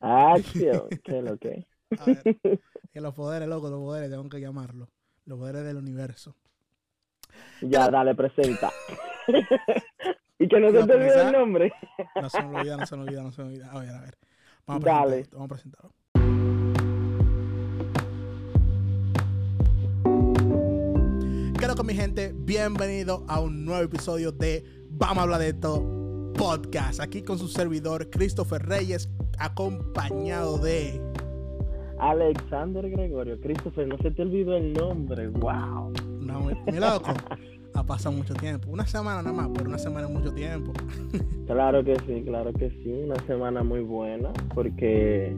Acción, ¿qué es lo que? A ver, que los poderes, loco, los poderes, tengo que llamarlo. Los poderes del universo. Ya, dale, presenta. y que no se te olvide el nombre. No se me olvida, no se me olvida, no se me olvida. A ver, a ver. Vamos a Dale. vamos a presentarlo. ¿Qué loco, mi gente? Bienvenido a un nuevo episodio de Vamos a hablar de esto podcast. Aquí con su servidor Christopher Reyes, acompañado de. Alexander Gregorio. Christopher, no se te olvidó el nombre. Wow. No, loco. Ha pasado mucho tiempo. Una semana nada más, pero una semana es mucho tiempo. Claro que sí, claro que sí. Una semana muy buena porque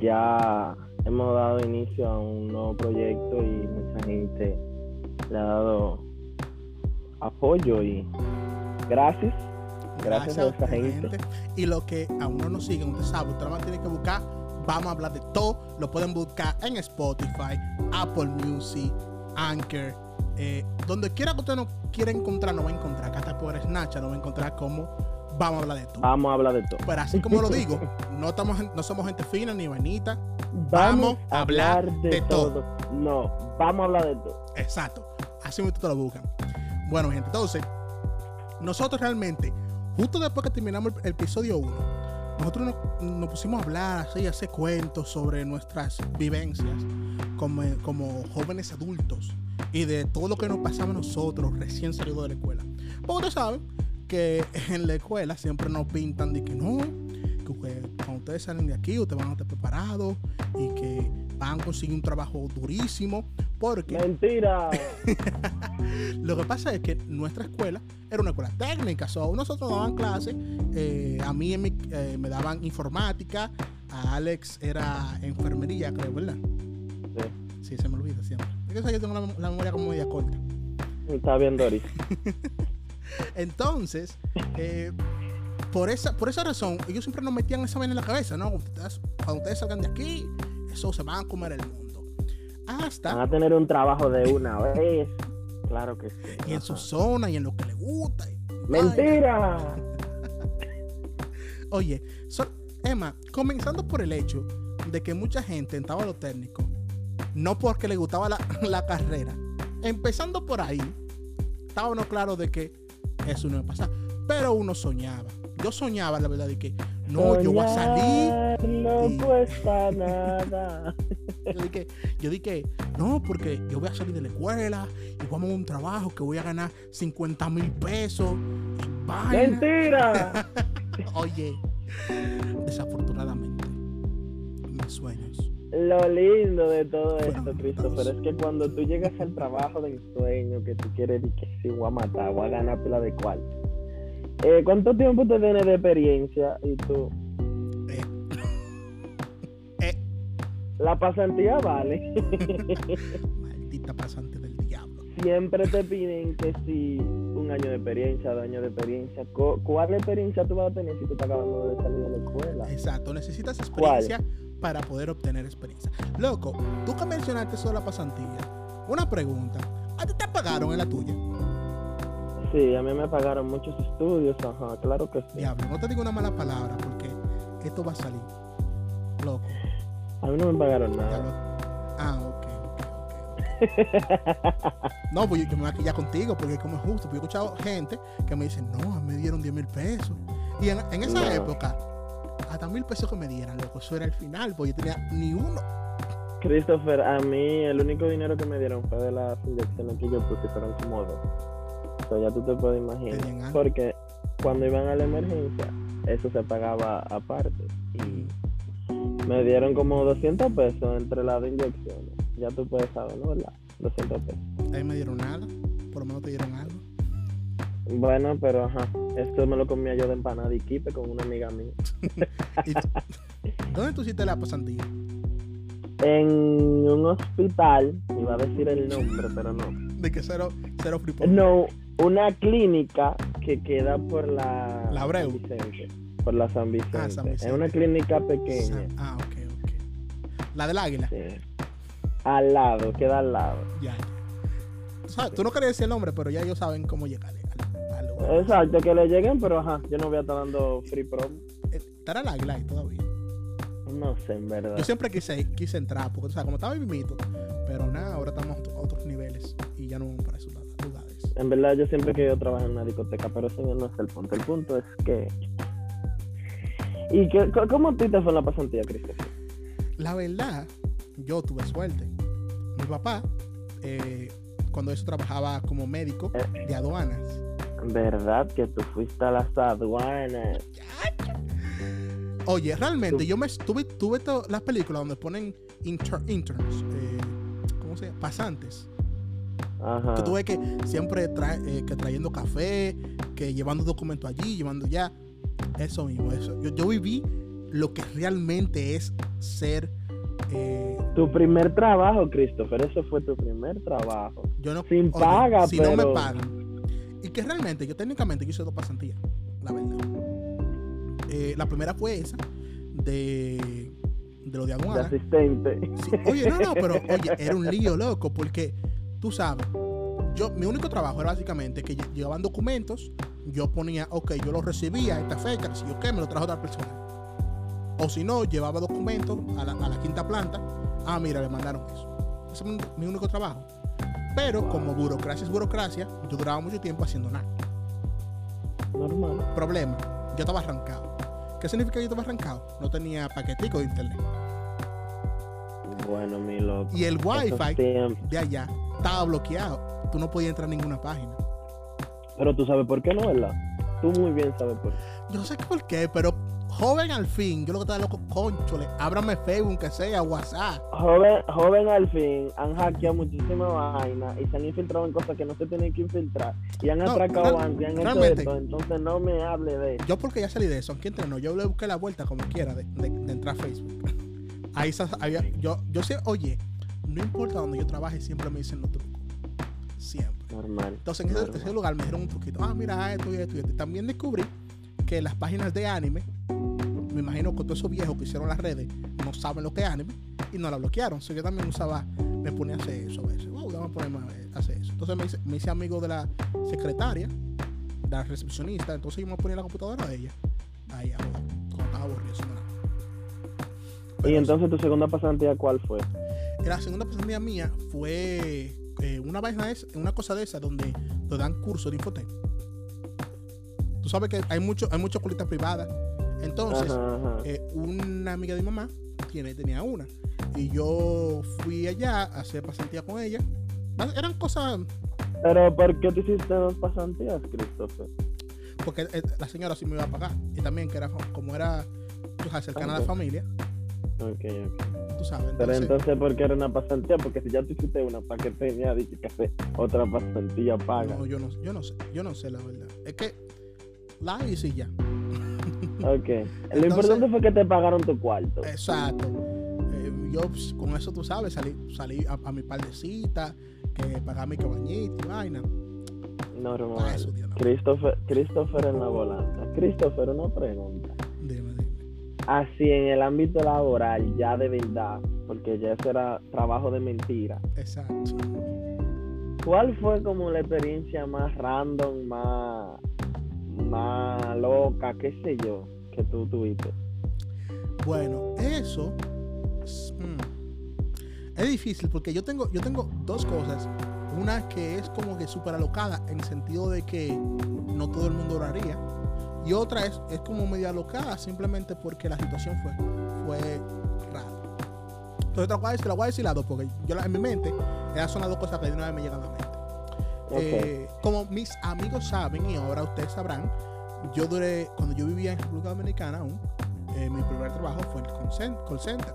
ya hemos dado inicio a un nuevo proyecto y mucha gente le ha dado apoyo y gracias. Gracias, a esa mi gente. Y lo que aún no nos siguen, usted sabe, usted más tiene que buscar. Vamos a hablar de todo. Lo pueden buscar en Spotify, Apple Music, Anchor. eh, donde quiera que usted no quiera encontrar, no va a encontrar. Acá hasta por Snapchat no va a encontrar como Vamos a hablar de todo. Vamos a hablar de todo. Pero así como lo digo, no, estamos, no somos gente fina ni vainita. Vamos a hablar de todo. No, vamos a hablar de todo. Exacto. Así mismo te lo buscan. Bueno, gente, entonces, nosotros realmente, justo después que terminamos el, episodio 1, nosotros nos, pusimos a hablar, así, a hacer cuentos sobre nuestras vivencias como, como jóvenes adultos y de todo lo que nos pasaba a nosotros recién salidos de la escuela. Porque ustedes saben que en la escuela siempre nos pintan de que no, que cuando ustedes salen de aquí, ustedes van a estar preparados y que van a conseguir un trabajo durísimo. Porque Mentira. lo que pasa es que nuestra escuela era una escuela técnica. So, nosotros daban clases. eh, a mí mi- eh, me daban informática. A Alex era enfermería, creo, ¿verdad? Sí, Sí, se me olvida siempre. Es que yo tengo la memoria como media corta. está bien, Doris. Entonces, eh, por, esa, por esa razón, ellos siempre nos metían esa vaina en la cabeza, ¿no? Ustedes- cuando ustedes salgan de aquí, eso se van a comer el mundo. Hasta Van a tener un trabajo de una vez. Claro que sí. y en su zona y en lo que le gusta. y- Mentira. Oye, so- Emma, comenzando por el hecho de que mucha gente entraba a lo técnico, no porque le gustaba la, la carrera, empezando por ahí, estábamos claros de que eso no iba a pasar, pero uno soñaba. Yo soñaba, la verdad, de que no, yo voy a salir. No y- cuesta nada. Yo dije, yo dije, no, porque yo voy a salir de la escuela y vamos a un trabajo que voy a ganar 50 mil pesos. Y. Mentira. Oye, desafortunadamente, mis sueños. Lo lindo de todo esto, Christopher, es que cuando tú llegas al trabajo de ensueño, que tú quieres decir que sí, voy a matar, voy a ganar pila de cuarto. Eh, ¿Cuánto tiempo te tienes de experiencia? Y tú, Eh, eh, la pasantía vale. maldita pasante del diablo. Siempre te piden que si un año de experiencia, dos años de experiencia. ¿Cuál experiencia tú vas a tener si tú estás acabando de salir de la escuela? Exacto, necesitas experiencia para poder obtener experiencia. Loco, tú que mencionaste eso de la pasantía, una pregunta. ¿A ti te pagaron en la tuya? Sí, a mí me pagaron muchos estudios, ajá, claro que sí. Diablo, no te digo una mala palabra porque esto va a salir. Loco. A mí no me pagaron Diablo. nada. Ah, ok, ok, ok, ok. No, pues yo, yo me voy a quillar contigo porque como es justo. Porque yo he escuchado gente que me dicen, no, me dieron 10 mil pesos. Y en, en esa No. época, hasta mil pesos que me dieran, loco, eso era el final, porque yo tenía ni uno. Christopher, a mí el único dinero que me dieron fue de las inyecciones que yo puse, fueron como dos. Ya tú te puedes imaginar. Porque cuando iban a la emergencia, eso se pagaba aparte. Y me dieron como 200 pesos entre las inyecciones. Ya tú puedes saber, ¿no? ¿Verdad? 200 pesos. Ahí me dieron nada, por lo menos te dieron algo. Bueno, pero ajá, esto me lo comía yo de empanada y quipe con una amiga mía. ¿Dónde tú hiciste la pasantía? En un hospital, iba a decir el nombre, pero no. De que cero, cero free. No, una clínica que queda por la, La Abreu. San Vicente. Por la San Vicente. Ah, San Vicente. Es una clínica pequeña. Ah, ok, ok. La del águila. sí. Al lado, queda al lado. Ya, ya. Tú, sabes, tú no querías decir el nombre, pero ya ellos saben cómo llegarle al, al. Exacto, que le lleguen, pero ajá, yo no voy a estar dando free promo. Eh, Estará el águila ahí todavía. No sé, en verdad. Yo siempre quise, quise entrar, porque, o sea, como estaba mimito, pero nada, ahora estamos a otros niveles y ya no En verdad, yo siempre he querido trabajar en una discoteca, pero ese no es el punto. El punto es que. ¿Y qué, cómo a ti te fue la pasantía, Cristian? La verdad, yo tuve suerte. Mi papá, eh, cuando eso trabajaba como médico de aduanas. ¿Verdad que tú fuiste a las aduanas? Oye, realmente Tú- yo me tuve, tuve las películas donde ponen inter- interns, eh, ¿cómo se llama? Pasantes. Ajá. Que tú ves que siempre trae, eh, que trayendo café, que llevando documentos allí, llevando ya. Eso mismo, eso. Yo, yo viví lo que realmente es ser. eh, Tu primer trabajo, Christopher, eso fue tu primer trabajo. yo no, Sin paga, si no me pero- pagan. Y que realmente, yo técnicamente yo hice dos pasantías, la verdad. Eh, la primera fue esa, de, de lo de De aduana. asistente. Sí, Oye, no, no, pero oye, era un lío loco, porque tú sabes, yo, mi único trabajo era básicamente que lle- llegaban documentos, yo ponía, ok, yo los recibía a esta fecha, si yo qué, me lo trajo otra persona. O si no, llevaba documentos a la, a la quinta planta, ah, mira, le mandaron eso. Ese es mi, mi único trabajo. Pero como burocracia es burocracia, yo duraba mucho tiempo haciendo nada. Normal. Problema, yo estaba arrancado. ¿Qué significa que yo estaba arrancado? No tenía paquetico de internet. Bueno, mi loco. Y el wifi de allá estaba bloqueado. Tú no podías entrar a ninguna página. Pero tú sabes por qué no, ¿verdad? Tú muy bien sabes por qué. Yo sé por qué, pero joven al fin, yo lo que estaba loco, conchole, ábrame Facebook, que sea, WhatsApp. Joven, joven al fin, han hackeado muchísima vaina y se han infiltrado en cosas que no se tienen que infiltrar. Y han No, atracado banco y han hecho esto. Entonces no me hable de eso. Yo porque ya salí de eso, aquí entre no, yo le busqué la vuelta como quiera de, de- de entrar a Facebook. Ahí yo, yo sé, oye, no importa donde yo trabaje, siempre me dicen los trucos. Siempre. Normal. Entonces en ese, normal. ese lugar me dieron un truquito. Ah, mira esto y esto y esto. Y también descubrí que las páginas de anime, me imagino que todos esos viejos que hicieron las redes no saben lo que es anime y no la bloquearon. So, yo también usaba, me ponía a hacer eso a veces. Wow, vamos a ponerme a hacer eso. Entonces me hice, me hice amigo de la secretaria, de la recepcionista. Entonces yo me ponía en la computadora de ella. Ahí a joder, cuando estaba aburrido. Y entonces tu segunda pasantía, ¿cuál fue? La segunda pasantía mía fue eh, una vaina esa, una cosa de esa donde te dan cursos de Infotec. Tú sabes que hay mucho, hay muchas escuelitas privadas. Entonces, Ajá, ajá. eh, una amiga de mi mamá tiene, tenía una. Y yo fui allá a hacer pasantía con ella. Bas- Eran cosas, Pero ¿por qué te hiciste dos pasantías, Christopher? porque eh, la señora sí me iba a pagar. Y también que era co- como era sabes, cercana a la familia, Ok, ok. Tú sabes. Pero Entonces, ¿por qué era una pasantía? Porque si ya tú hiciste una, ¿para qué tenía dicho que hacer otra pasantía paga? no, yo no, yo no sé, yo no sé la verdad. Es que la hice ya. Ok. Lo importante fue que te pagaron tu cuarto. Exacto. Eh, yo pues, con eso tú sabes, salí, salí a, a mi par de citas, que pagar mi cabañita y vaina. Normal. eso, Dios, no. Christopher, Christopher en la volanta. Christopher, una pregunta. Así en el ámbito laboral, ya de verdad, porque ya eso era trabajo de mentira. Exacto. ¿Cuál fue como la experiencia más random, más, más loca, qué sé yo, que tú tuviste? Bueno, eso es, mm, es difícil porque yo tengo, yo tengo dos cosas. Una que es como que súper alocada en el sentido de que no todo el mundo lo haría. Y otra es, es como medio alocada simplemente porque la situación fue, fue rara. Entonces te la voy a decir, la voy a decir las dos porque yo en mi mente, esas son las dos cosas que de una vez me llegan a la mente. Eh, como mis amigos saben y ahora ustedes sabrán, yo duré, cuando yo vivía en República Dominicana aún, eh, mi primer trabajo fue el call cen- call center.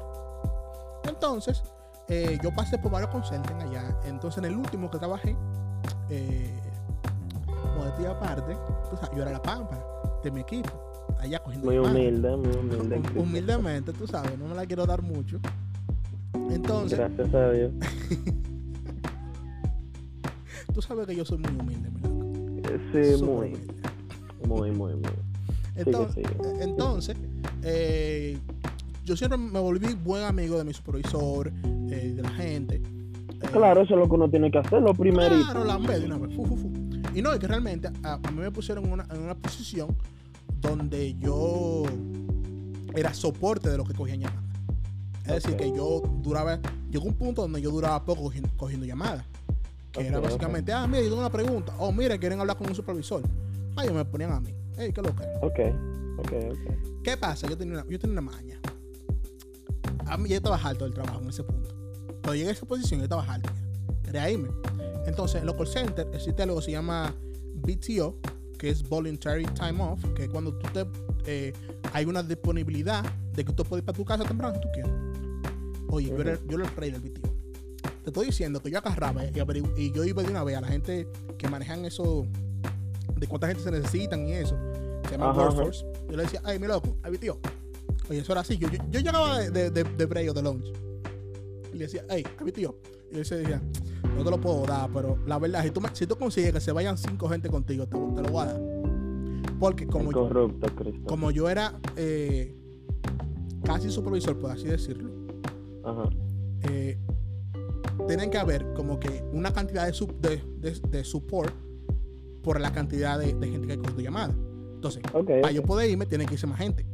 Entonces, eh, yo pasé por varios call centers allá. Entonces, en el último que trabajé, eh, modestia aparte, sabes, yo era la pámpara de mi equipo, allá cogiendo muy humilde, muy humilde. Humildemente, tú sabes, no me la quiero dar mucho. Entonces, Gracias a Dios. tú sabes que yo soy muy humilde, mi loco. Eh, Sí, muy, humilde. muy, muy, muy. Entonces, sigue. entonces eh, yo siempre me volví buen amigo de mi supervisor, eh, de la gente. Eh, Claro, eso es lo que uno tiene que hacer, lo primerito. Claro, la de una vez. fu, fu, fu. Y no, es que realmente a, a mí me pusieron en una, en una posición donde yo era soporte de lo que cogían llamadas. Es decir, que yo duraba, llegó un punto donde yo duraba poco cogiendo, cogiendo llamadas. Que era básicamente, ah, mira, yo tengo una pregunta. Oh, mira, quieren hablar con un supervisor. Ah, ellos me ponían a mí. Hey, ¿qué es lo que? Ok, ok, ok. ¿Qué pasa? Yo tenía una, yo tenía una maña. A mí ya estaba alto del trabajo en ese punto. Cuando llegué a esa posición, yo estaba alto ya. Quería irme. Entonces, en los call centers existe algo que se llama BTO, que es Voluntary Time Off, que es cuando tú te, eh, hay una disponibilidad de que tú puedes ir para tu casa temprano si tú quieres. Oye, yo, era, yo era el rey del BTO. Te estoy diciendo que yo agarraba y, yo iba de una vez a la gente que manejan eso, de cuánta gente se necesitan y eso. Se llama Ajá, ajá. Workforce. Yo le decía, ay, mi loco, ay, tío. Oye, eso era así. Yo, yo, yo llegaba de, de, de, de break o de lunch. Y le decía, hey, ay, mi tío. Y él se decía, no te lo puedo dar, pero la verdad, si tú, si tú consigues que se vayan cinco gente contigo, te, te lo voy a dar. Porque como, yo, como yo era eh, casi supervisor, por así decirlo, Ajá. eh, tienen que haber como que una cantidad de, sub- de, de, de support por la cantidad de, de gente que coge tu llamada. Entonces, Ok. para yo poder irme, tiene que irse más gente.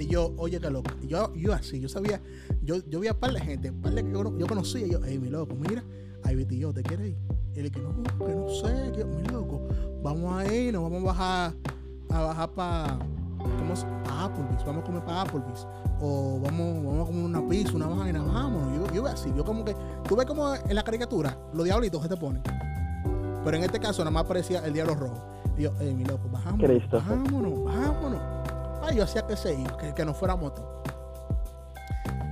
Y yo, oye, qué loco. Yo, yo así, yo sabía, yo, yo vi a par de gente, par de que yo, yo conocía, y yo, hey, mi loco, mira, ahí vete yo, ¿te quieres ir? Y él que no, que no sé, que, mi loco, vamos a ir, nos vamos a bajar, a bajar para, ¿cómo se? Pa Applebee's, vamos a comer para Applebee's. O vamos, vamos a comer una pizza, una vaina, vámonos. Yo, yo veo así, yo como que, tú ves como en la caricatura, los diablitos que te ponen. Pero en este caso nada más aparecía el diablo rojo. Y yo, hey, mi loco, bajamos, Christopher. vámonos, vámonos. Ay, yo hacía que se iba, que, que no fuera moto.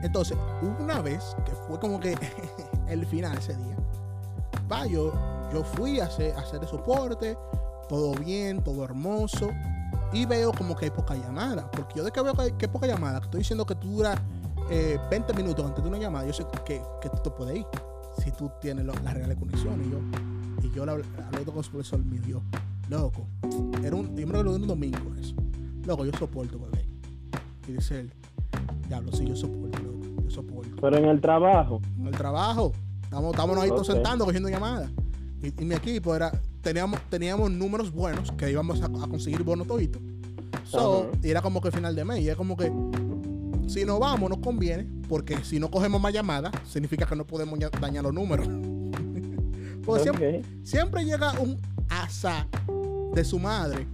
Entonces, una vez que fue como que el final ese día. Va, yo, yo fui a hacer, hacer el soporte, todo bien, todo hermoso. Y veo como que hay poca llamada. Porque yo de que veo que hay, que hay poca llamada, estoy diciendo que tú duras eh, 20 minutos antes de una llamada, yo sé que, que tú te puedes ir. Si tú tienes lo- las reales conexiones. Y yo, y yo hablé, hablé con supervisor mío. y Yo, loco, era un, yo me lo un domingo eso. Loco, yo soporto, bebé. Y dice él, diablo, sí, yo soporto, loco. Yo soporto. Pero en el trabajo. En el trabajo, estamos, estamos ahí todos sentando, cogiendo llamadas. Y, y mi equipo era, teníamos, teníamos números buenos que íbamos a, a conseguir bonos toditos. So, y era como que final de mes. Y es como que si nos vamos, nos conviene, porque si no cogemos más llamadas, significa que no podemos dañar los números. Porque siempre llega un asa de su madre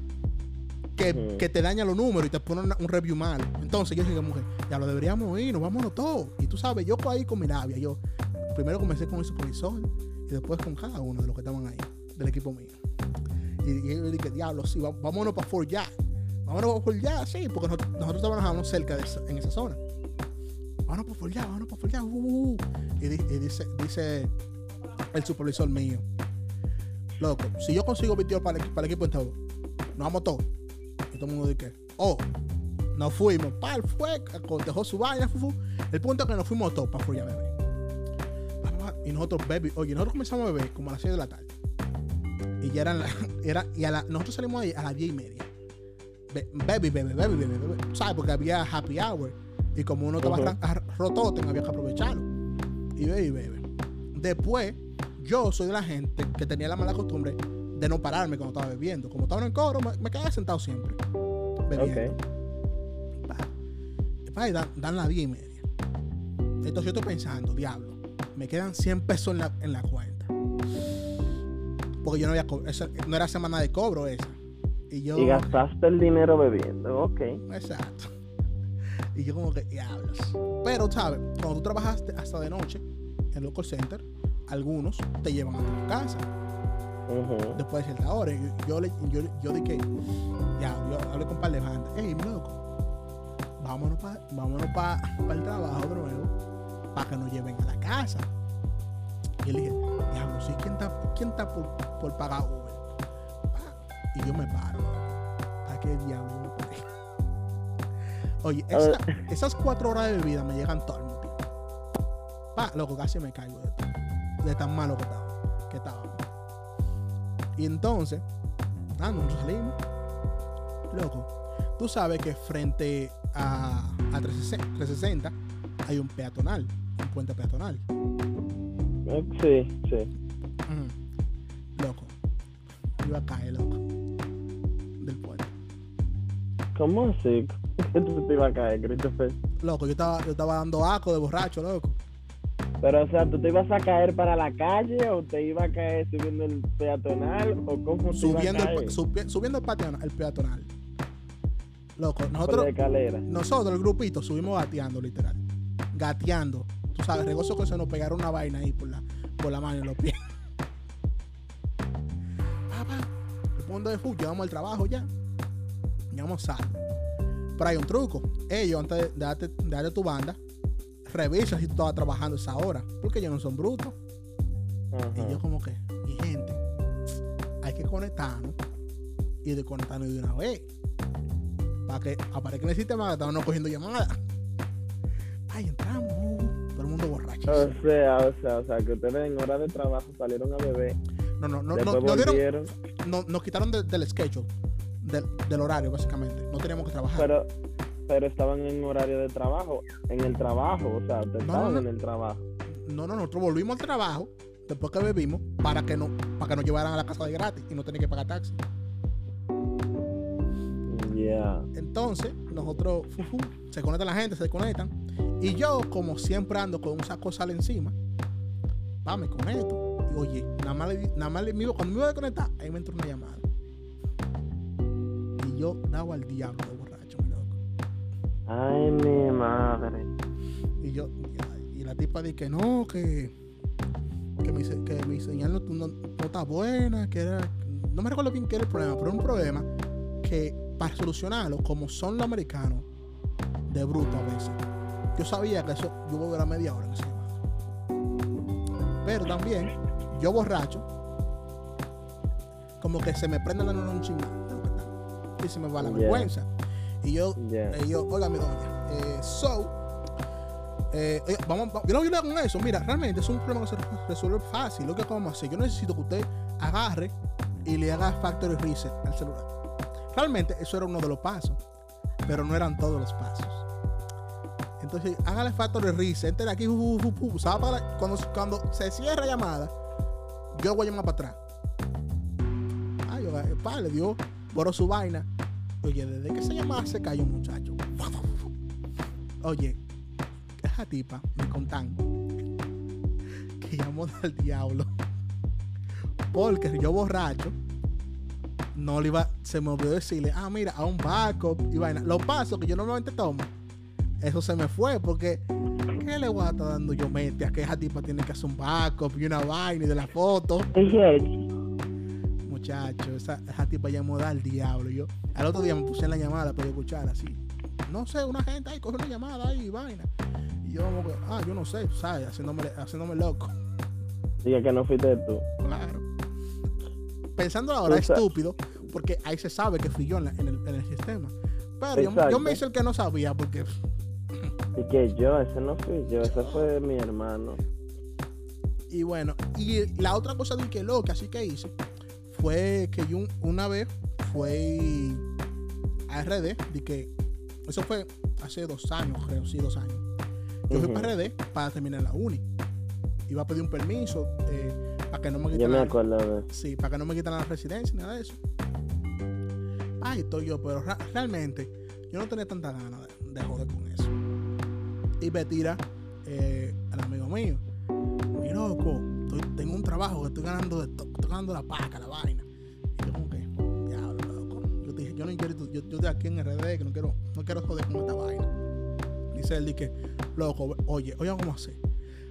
que, te daña los números y te pone un review malo. Entonces yo dije, mujer, ya lo deberíamos ir, nos vámonos todos. Y tú sabes, yo ahí con mi rabia, yo primero comencé con el supervisor y después con cada uno de los que estaban ahí, del equipo mío. Y, y yo dije, diablo, sí, vámonos para Fort Ya. Vámonos para Fort Ya, sí, porque nosotros, nosotros trabajamos cerca de esa- en esa zona. Vámonos para Fort Ya, vámonos para Fort Ya. uh, uh, uh. Y, di- y dice, dice el supervisor mío, loco, si yo consigo 22 para el, para el equipo entero, nos vamos todos. Todo el mundo dice, oh, nos fuimos, pal, fue, dejó su vaina, fu, fu. El punto es que nos fuimos todos para Fort Ya, bebé. Y nosotros, baby, oye, nosotros comenzamos a beber como a las 6 de la tarde. Y ya eran, la- era, y a la, nosotros salimos ahí a las 10 y media. Be- Baby, baby, baby, baby, baby. ¿Sabes? Porque había happy hour. Y como uno estaba ar- rotote, había que aprovecharlo. Y baby, baby. Después, yo soy de la gente que tenía la mala costumbre de no pararme cuando estaba bebiendo. Como estaba en el coro, me, me quedaba sentado siempre. Bebiendo. Pa, pa, y dan, dan las 10 y media. Entonces yo estoy pensando, diablo, me quedan 100 pesos en la, en la cuenta. Porque yo no había esa- no era semana de cobro esa. Y yo. Y gastaste el dinero bebiendo. Ok. Exacto. Y yo como que, diablos. Pero, ¿sabes? Cuando tú trabajaste hasta de noche en el call center, algunos te llevan a tu casa Después de cierta hora. Y yo, yo, le- yo, yo dije, ya, yo hablé con un par de. Hey, loco, vámonos para vámonos pa, pa el trabajo de nuevo para que nos lleven a la casa. Y él dije, diablo, sí, ¿quién está, quién está por, por pagar Uber? Y yo me paro. ¿A qué diablo me? Oye, esa- esas cuatro horas de bebida me llegan todo mismo tiempo. Pa, loco, casi me caigo de, de tan malo que estaba. Que estábamos. Y entonces, ah, nosotros salimos. Loco, tú sabes que frente a, a 360, 360 hay un peatonal, un puente peatonal. Eh, Sí, sí. Ujú. Loco, iba a caer, loco, del puente. ¿Cómo así? tú te ibas a caer, Christopher? Loco, yo estaba, yo estaba dando aco de borracho, loco. Pero, o sea, ¿tú te ibas a caer para la calle o te ibas a caer subiendo el peatonal o cómo te Subiendo, a el, caer? subi- subiendo el, peatonal, el peatonal. Loco, nosotros, nosotros, el grupito, subimos gateando, literal. Gateando. Tú sabes, regozo que se nos pegaron una vaina ahí por la, por la mano y los pies. Papá, el punto de fútbol, llegamos al trabajo ya. Llegamos salvo. Pero hay un truco. Ellos, antes de darte, de darte tu banda, revisa si tú estabas trabajando esa hora. Porque ellos no son brutos. Y Ajá. yo como que, mi gente, hay que conectarnos y desconectarnos de una vez. Para que aparezca en el sistema que estamos no cogiendo llamadas. Ay, entramos. uh, todo el mundo borracho. O sea, o sea, o sea, que ustedes en hora de trabajo salieron a beber, No, no, no, no, nos, dieron- no- nos quitaron de- del schedule, del, del horario, básicamente. No teníamos que trabajar. pero pero estaban en horario de trabajo, en el trabajo, o sea, No, estaban no, en el trabajo. no, no, nosotros volvimos al trabajo después que bebimos para que, no, para que nos llevaran a la casa de gratis y no tener que pagar taxi. Ya. Entonces, nosotros, fu, fu, se conecta la gente, se conectan. Y yo, como siempre ando con un saco de sal encima, va, me conecto. Y oye, nada más, le, nada más le- me iba- cuando me iba a desconectar, ahí me entró una llamada. Y yo daba al diablo Ay, mi madre. Y yo, y, la tipa dice que no, que, que, mi, que mi señal no, no, no está buena, que era. No me recuerdo bien qué era el problema, pero era un problema que para solucionarlo, como son los americanos, de bruto a veces, yo sabía que eso, yo voy a durar media hora en esa llamada. Pero también, yo borracho, como que se me prende la neurona un está. Y se me va la Yeah. vergüenza. Y yo, Ya. y yo, oiga, mi doña, eh, so, eh, eh, vamos, va- yo no voy a con eso. Mira, realmente es un problema que se re- resuelve fácil. Lo que vamos a hacer, yo necesito que usted agarre y le haga factory reset al celular. Realmente eso era uno de los pasos, pero no eran todos los pasos. Entonces, hágale factory reset, entre aquí, para cuando, cuando se cierra la llamada, yo voy a llamar para atrás. Ay, oiga, eh, pa, le dio, borró su vaina. Oye, desde que esa llamada se cayó un muchacho. Oye, esa tipa me contan que llamó del diablo. Porque yo borracho, no le iba, se me olvidó decirle, ah, mira, a un backup y vaina. Los pasos que yo normalmente tomo, eso se me fue porque, ¿qué le voy a estar dando yo mente a que esa tipa tiene que hacer un backup y una vaina y de la foto? Muchacho, esa, esa tipa llamó al diablo. Yo, al otro día me puse en la llamada para escuchar así. No sé, una gente ahí coge una llamada ahí vaina. Y yo como que, ah, yo no sé, ¿sabes? Haciéndome, haciéndome loco. Diga que no fuiste tú. Claro. Pensando ahora, Exacto. estúpido, porque ahí se sabe que fui yo en, la- en el, en el sistema. Pero yo, yo me hice el que no sabía, porque Y que yo, ese no fui yo, ese fue mi hermano. Y bueno, y la otra cosa de que loca, así que hice, fue que yo un- una vez fue a RD, de que eso fue hace dos años, creo, sí, dos años. Yo fui para RD para terminar la uni. Iba a pedir un permiso eh, para que no me quitaran me la- acuerdo de Sí, para que no me quitaran la residencia nada de eso. Ay, estoy yo, pero realmente yo no tenía tanta ganas de, de joder con eso. Y me tira eh, al amigo mío. Mi loco, tengo un trabajo que estoy ganando de to- estoy ganando la paca, la vaina. Y yo como que, diablo, loco. Yo dije, yo no quiero, yo, yo estoy aquí en RD que no quiero, no quiero joder con esta vaina. Dice él, dije, loco, oye, oye, ¿cómo hacer?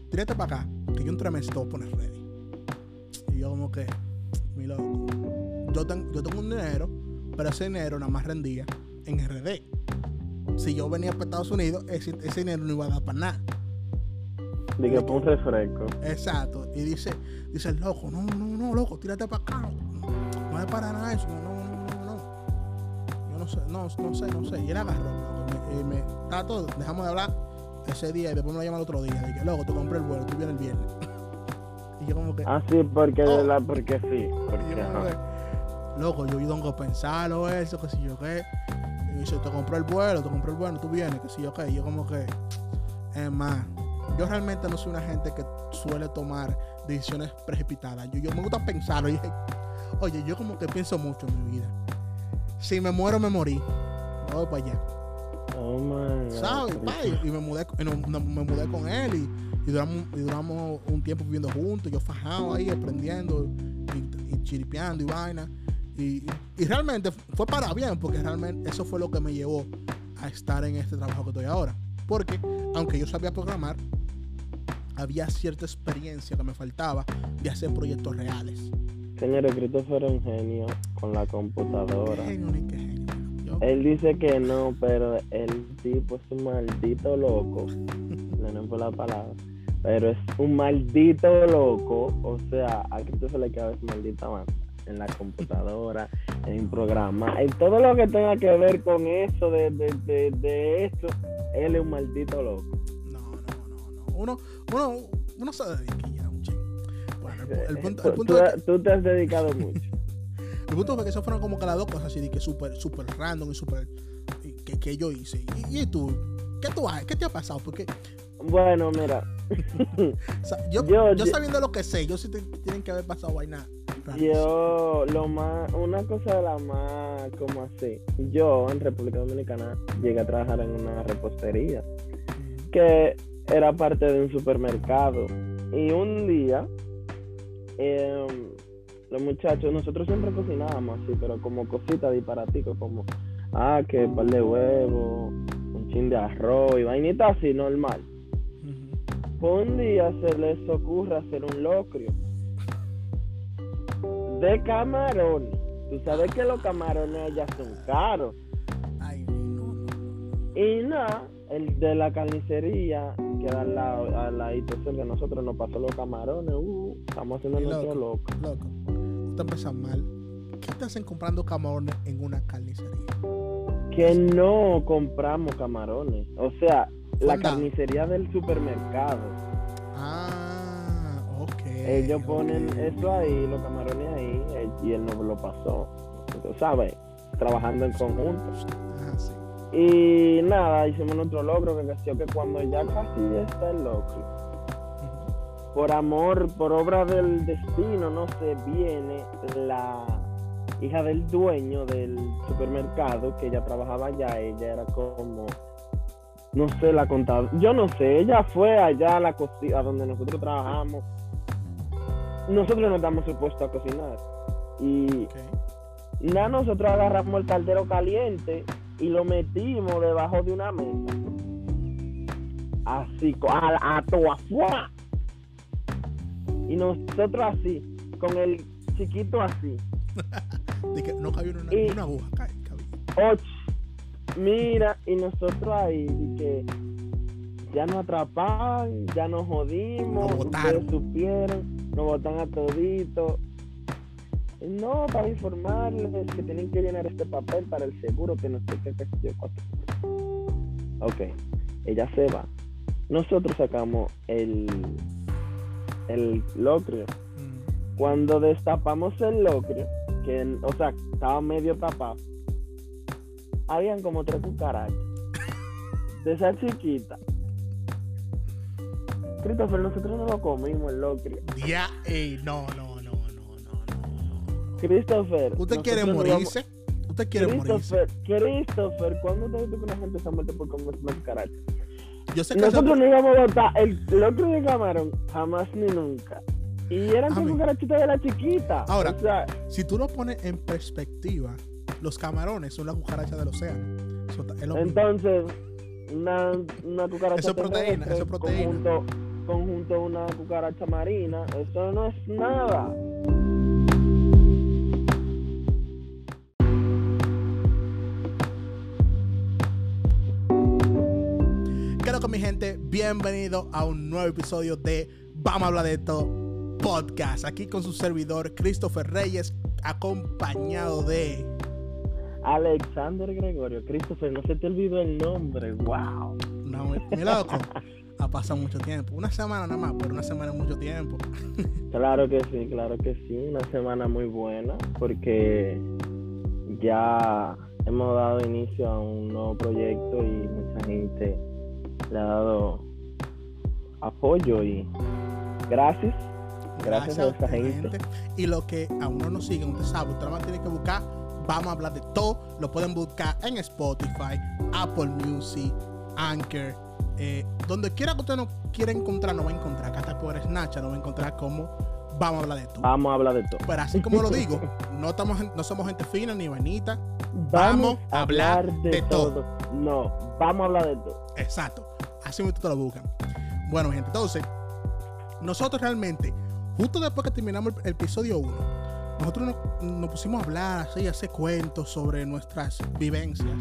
Tírate para acá, que yo en tres meses te ready. Y yo como que, mi loco, yo, ten- yo tengo un dinero, pero ese dinero nada más rendía en RD. Si yo venía para Estados Unidos, ese, ese dinero no iba a dar para nada. Dije, pon un refresco. Exacto. Y dice, dice el loco, no, no, no, loco, tírate para acá. No, es para nada eso. No, no, no, no. Yo no sé, no, no sé, no sé. Y él agarró, loco, y me, tato, dejamos de hablar ese día y después me lo llama el otro día. Dije, loco, te compré el vuelo, tú vienes el viernes. y yo como que, Ah, sí, porque, Oh. la, porque sí. Porque, yo que, loco, yo tengo que pensarlo eso, que si yo qué. Y dice, te compré el vuelo, te compré el vuelo, tú vienes, que si yo qué. Y yo como que, es más, yo realmente no soy una gente que suele tomar decisiones precipitadas. Yo, yo me gusta pensarlo. Y, oye, yo como que pienso mucho en mi vida. Si me muero, me morí. Me voy para allá. Oh my God, ¿sabes? Y, y me mudé, me mudé con él y, y duramos, y duramos un tiempo viviendo juntos, yo fajado ahí, aprendiendo y, y chiripeando y vaina. Y, y realmente fue para bien, porque realmente eso fue lo que me llevó a estar en este trabajo que estoy ahora. Porque aunque yo sabía programar, había cierta experiencia que me faltaba de hacer proyectos reales. Señores, Christopher es un genio con la Qué computadora. genio, ni qué genio. Yo- Él dice que no, pero el tipo es un maldito loco. No por la palabra. Pero es un maldito loco. O sea, a Christopher le queda su maldita mano. En la computadora, en programa, en todo lo que tenga que ver con eso, de, de, de, de eso, él es un maldito loco. No, no, no, no. Uno, uno, uno se un ching. Bueno, el, el punto, el Tú- punto tú, es que- tú te has dedicado mucho. El punto fue que eso fueron como que las dos cosas así de que súper, súper random y súper que, que yo hice. Y, y tú, ¿qué tú has, qué te ha pasado? Porque Bueno, mira, o sea, yo, Yo- yo sabiendo lo que sé, yo sí te, tienen que haber pasado vaina. yo lo más, una cosa de la más como así, yo en República Dominicana llegué a trabajar en una repostería que era parte de un supermercado y un día em, los muchachos, nosotros siempre cocinábamos así, pero como cositas disparaticos, como ah que par de huevo, un chin de arroz y vainita así normal. Pues un día se les ocurre hacer un locrio de camarones. Tú sabes que los camarones allá son caros. Ay, no, no, no. Y nada, el de la carnicería, que da al lado, al ladito cerca de nosotros, nos pasó los camarones. Uh, estamos haciendo nuestro loco. loco. Empiezas mal. ¿Qué te hacen comprando camarones en una carnicería? Que no compramos camarones. O sea, la carnicería del supermercado. Ah, ok. Ellos ponen eso ahí, los camarones ahí, eh, y él nos lo pasó. Tú sabes, trabajando en conjunto. Ah, sí. Y nada, hicimos nuestro logro, que decía que cuando ya casi está el logro, Ujú. por amor, por obra del destino, no sé, viene la hija del dueño del supermercado, que ella trabajaba allá, ella era como, no sé, la contadora, yo no sé, ella fue allá a la cocina, donde nosotros trabajamos. Nosotros no estamos supuestos a cocinar. Y Ok. nada, nosotros agarramos el caldero caliente y lo metimos debajo de una mesa. Así, a, a toa. Y nosotros así, con el chiquito así. De que no cabía una, Y- una aguja. Och, mira, y nosotros ahí, y que ya nos atrapaban, ya nos jodimos, Nos supieron, nos botan a todito. No, para informarles que tienen que llenar este papel para el seguro, que no sé qué, qué yo, cuatro. Ok, ella se va. Nosotros sacamos el, el locrio. Mm. Cuando destapamos el locrio, que, o sea, estaba medio tapado, habían como tres cucarachas. De esa chiquita. Christopher, nosotros no lo comimos el locrio. Ya, ey, no, no. Christopher. ¿Usted quiere morirse? ¿Usted quiere morirse? Christopher, ¿cuándo te visto que una gente se ha muerto por comer una cucaracha? Yo sé que Nosotros no íbamos a botar el locrio de camarón jamás ni nunca. Y eran con Amén. cucarachitas de la chiquita. Ahora, o sea, si tú lo pones en perspectiva, los camarones son la cucaracha del océano. Entonces, una, una cucaracha Eso es proteína, eso es proteína. Conjunto, conjunto una cucaracha marina, eso no es nada. ¿Qué lo que mi gente? Bienvenido a un nuevo episodio de Vamos a hablar de esto podcast. Aquí con su servidor Christopher Reyes, acompañado de. Alexander Gregorio, Christopher, no se te olvidó el nombre, wow. No, mi loco. Ha pasado mucho tiempo. Una semana nada más, pero una semana es mucho tiempo. Claro que sí, claro que sí, una semana muy buena porque ya hemos dado inicio a un nuevo proyecto y mucha gente le ha dado apoyo y gracias, gracias, a mi gente. Y lo que aún no nos siguen, usted sabe, usted más tiene que buscar vamos a hablar de todo. Lo pueden buscar en Spotify, Apple Music, Anchor. eh, donde quiera que usted nos quiera encontrar, nos va a encontrar. Hasta por Snapchat nos va a encontrar como vamos a hablar de todo. Vamos a hablar de todo. Pero así como lo digo, no, estamos, no somos gente fina ni vainita. Vamos a hablar de todo. No, vamos a hablar de todo. Exacto. Así mismo te lo buscan. Bueno, gente, entonces, nosotros realmente, justo después que terminamos el, episodio 1, nosotros nos, pusimos a hablar, así, hacer cuentos sobre nuestras vivencias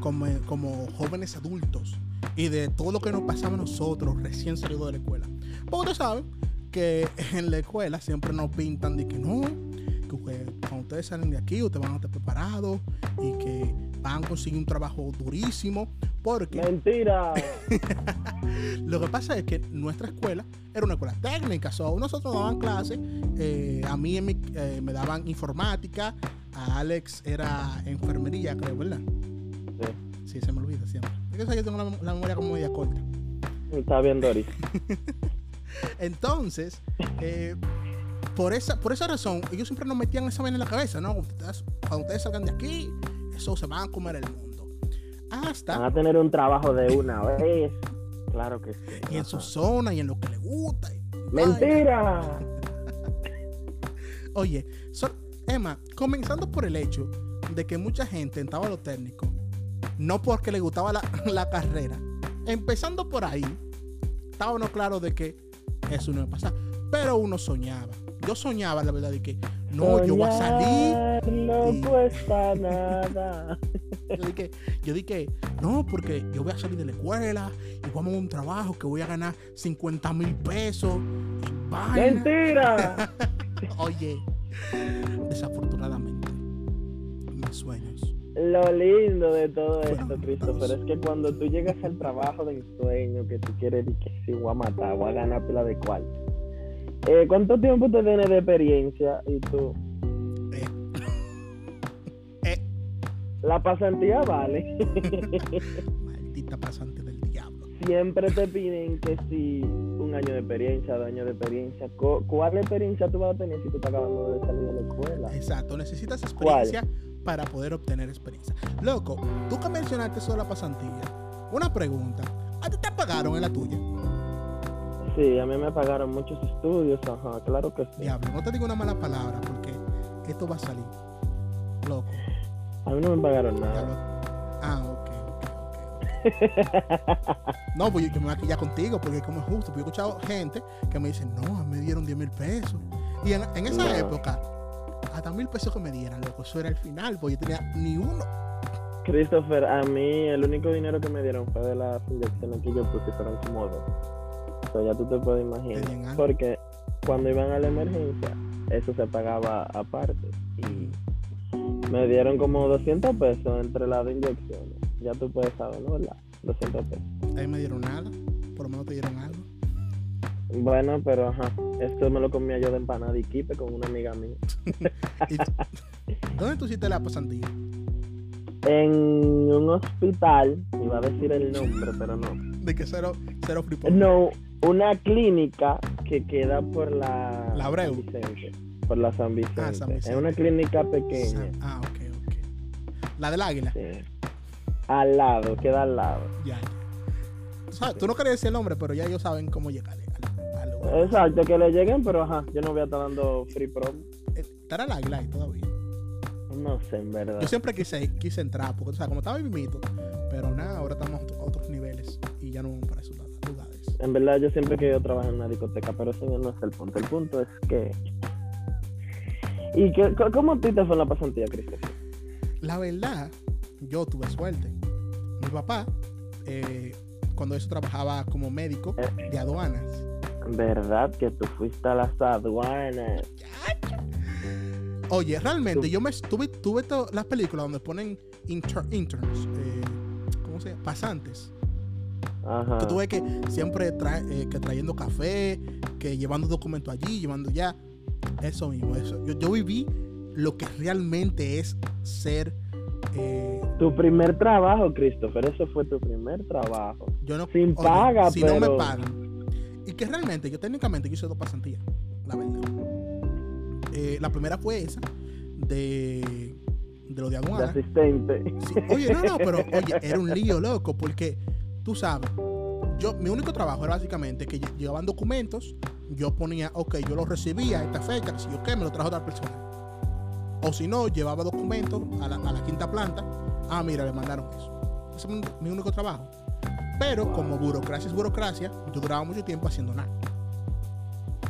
como, como jóvenes adultos y de todo lo que nos pasaba a nosotros recién salidos de la escuela. Porque ustedes saben que en la escuela siempre nos pintan de que no, que cuando ustedes salen de aquí, ustedes van a estar preparados y que van a conseguir un trabajo durísimo. Porque Mentira. lo que pasa es que nuestra escuela era una escuela técnica. So, nosotros nos daban clases. eh, a mí en mi- eh, me daban informática. A Alex era enfermería, creo, ¿verdad? Sí, Sí, se me olvida siempre. Es que yo tengo la, mem- la memoria como media corta. está bien, Doris. Entonces, eh, por, esa, por esa razón, ellos siempre nos metían esa vaina en la cabeza, ¿no? Ustedes- cuando ustedes salgan de aquí, eso se van a comer el mundo. Van Hasta a tener un trabajo de una vez. Claro que sí. y en su zona y en lo que les gusta. y- Mentira. Oye, so- Emma, comenzando por el hecho de que mucha gente entraba a lo técnico, no porque le gustaba la, la carrera, empezando por ahí, estábamos claros de que eso no iba a pasar, pero uno soñaba. Yo soñaba, la verdad, de que no, yo voy a salir. No y- cuesta nada. Yo dije, yo dije, no, porque yo voy a salir de la escuela y vamos a un trabajo que voy a ganar 50 mil pesos. Y vaina. Mentira. Oye, desafortunadamente, mis sueños. Lo lindo de todo esto, Christopher, es que cuando tú llegas al trabajo de ensueño, que tú quieres y que si voy a matar, voy a ganar pila de cuarto. Eh, ¿Cuánto tiempo te tienes de experiencia? Y tú, Eh, eh, la pasantía vale. maldita pasante del diablo. Siempre te piden que si un año de experiencia, dos años de experiencia. ¿Cuál experiencia tú vas a tener si tú estás acabando de salir de la escuela? Exacto, necesitas experiencia para poder obtener experiencia. Loco, tú que mencionaste de la pasantía, una pregunta. ¿A ti te pagaron en la tuya? Sí, a mí me pagaron muchos estudios, ajá, claro que sí. Diablo, no te digo una mala palabra porque esto va a salir. Loco. A mí no me pagaron nada. Ah, ok, ok, ok. No, pues yo, yo me voy a quillar contigo porque como es justo. Porque yo he escuchado gente que me dicen, no, me dieron 10 mil pesos. Y en, en esa No. época, hasta mil pesos que me dieran, loco, eso era el final, porque yo tenía ni uno. Christopher, a mí el único dinero que me dieron fue de las inyecciones que yo puse, fueron como dos. Ya tú te puedes imaginar. Porque cuando iban a la emergencia, eso se pagaba aparte. Y me dieron como 200 pesos entre las inyecciones. Ya tú puedes saber, ¿no? ¿Verdad? 200 pesos. Ahí me dieron nada, por lo menos te dieron algo. Bueno, pero ajá, esto me lo comía yo de empanada y quipe con una amiga mía. ¿Dónde tú hiciste la pasantía? En un hospital, iba a decir el nombre, pero no. De que cero, cero free No, una clínica que queda por la, La Abreu. San Vicente. Por la San Vicente. Ah, San Vicente. Es una clínica pequeña. Ah, ok, ok. La del águila. sí. Al lado, queda al lado. Ya. Tú, sabes, tú no querías decir el nombre, pero ya ellos saben cómo llegar al, al lugar. Exacto, que le lleguen, pero ajá, yo no voy a estar dando free promo. Eh, Estará el águila ahí todavía. No sé, en verdad. Yo siempre quise, quise entrar, porque, o sea, como estaba mimito, pero nada, ahora estamos ya no vamos para esos lugares. En verdad, yo siempre he querido trabajar en una discoteca, pero ese no es el punto. El punto es que. ¿Y qué, cómo a ti te fue en la pasantía, Christopher? La verdad, yo tuve suerte. Mi papá, eh, cuando eso trabajaba como médico de aduanas, ¿Verdad que tú fuiste a las aduanas? Oye, realmente Tú- yo me tuve, tuve las películas donde ponen inter- interns, eh, ¿cómo se llama? Pasantes. Ajá. Que tú ves que siempre trae, eh, que trayendo café, que llevando documentos allí, llevando ya. Eso mismo, eso. Yo, yo viví lo que realmente es ser. eh, Tu primer trabajo, Christopher, eso fue tu primer trabajo. yo no, Sin paga, si no pero- me pagan. Y que realmente, yo técnicamente yo hice dos pasantías, la verdad. Eh, la primera fue esa, de, de lo de De aduana. asistente. Sí, Oye, no, no, pero oye, era un lío loco, porque tú sabes, yo, mi único trabajo era básicamente que lle- llegaban documentos, yo ponía, ok, yo los recibía a esta fecha, que si yo qué, me lo trajo otra persona. O si no, llevaba documentos a la, a la quinta planta, ah, mira, le mandaron eso. Ese es mi, mi único trabajo. Pero como burocracia es burocracia, yo duraba mucho tiempo haciendo nada.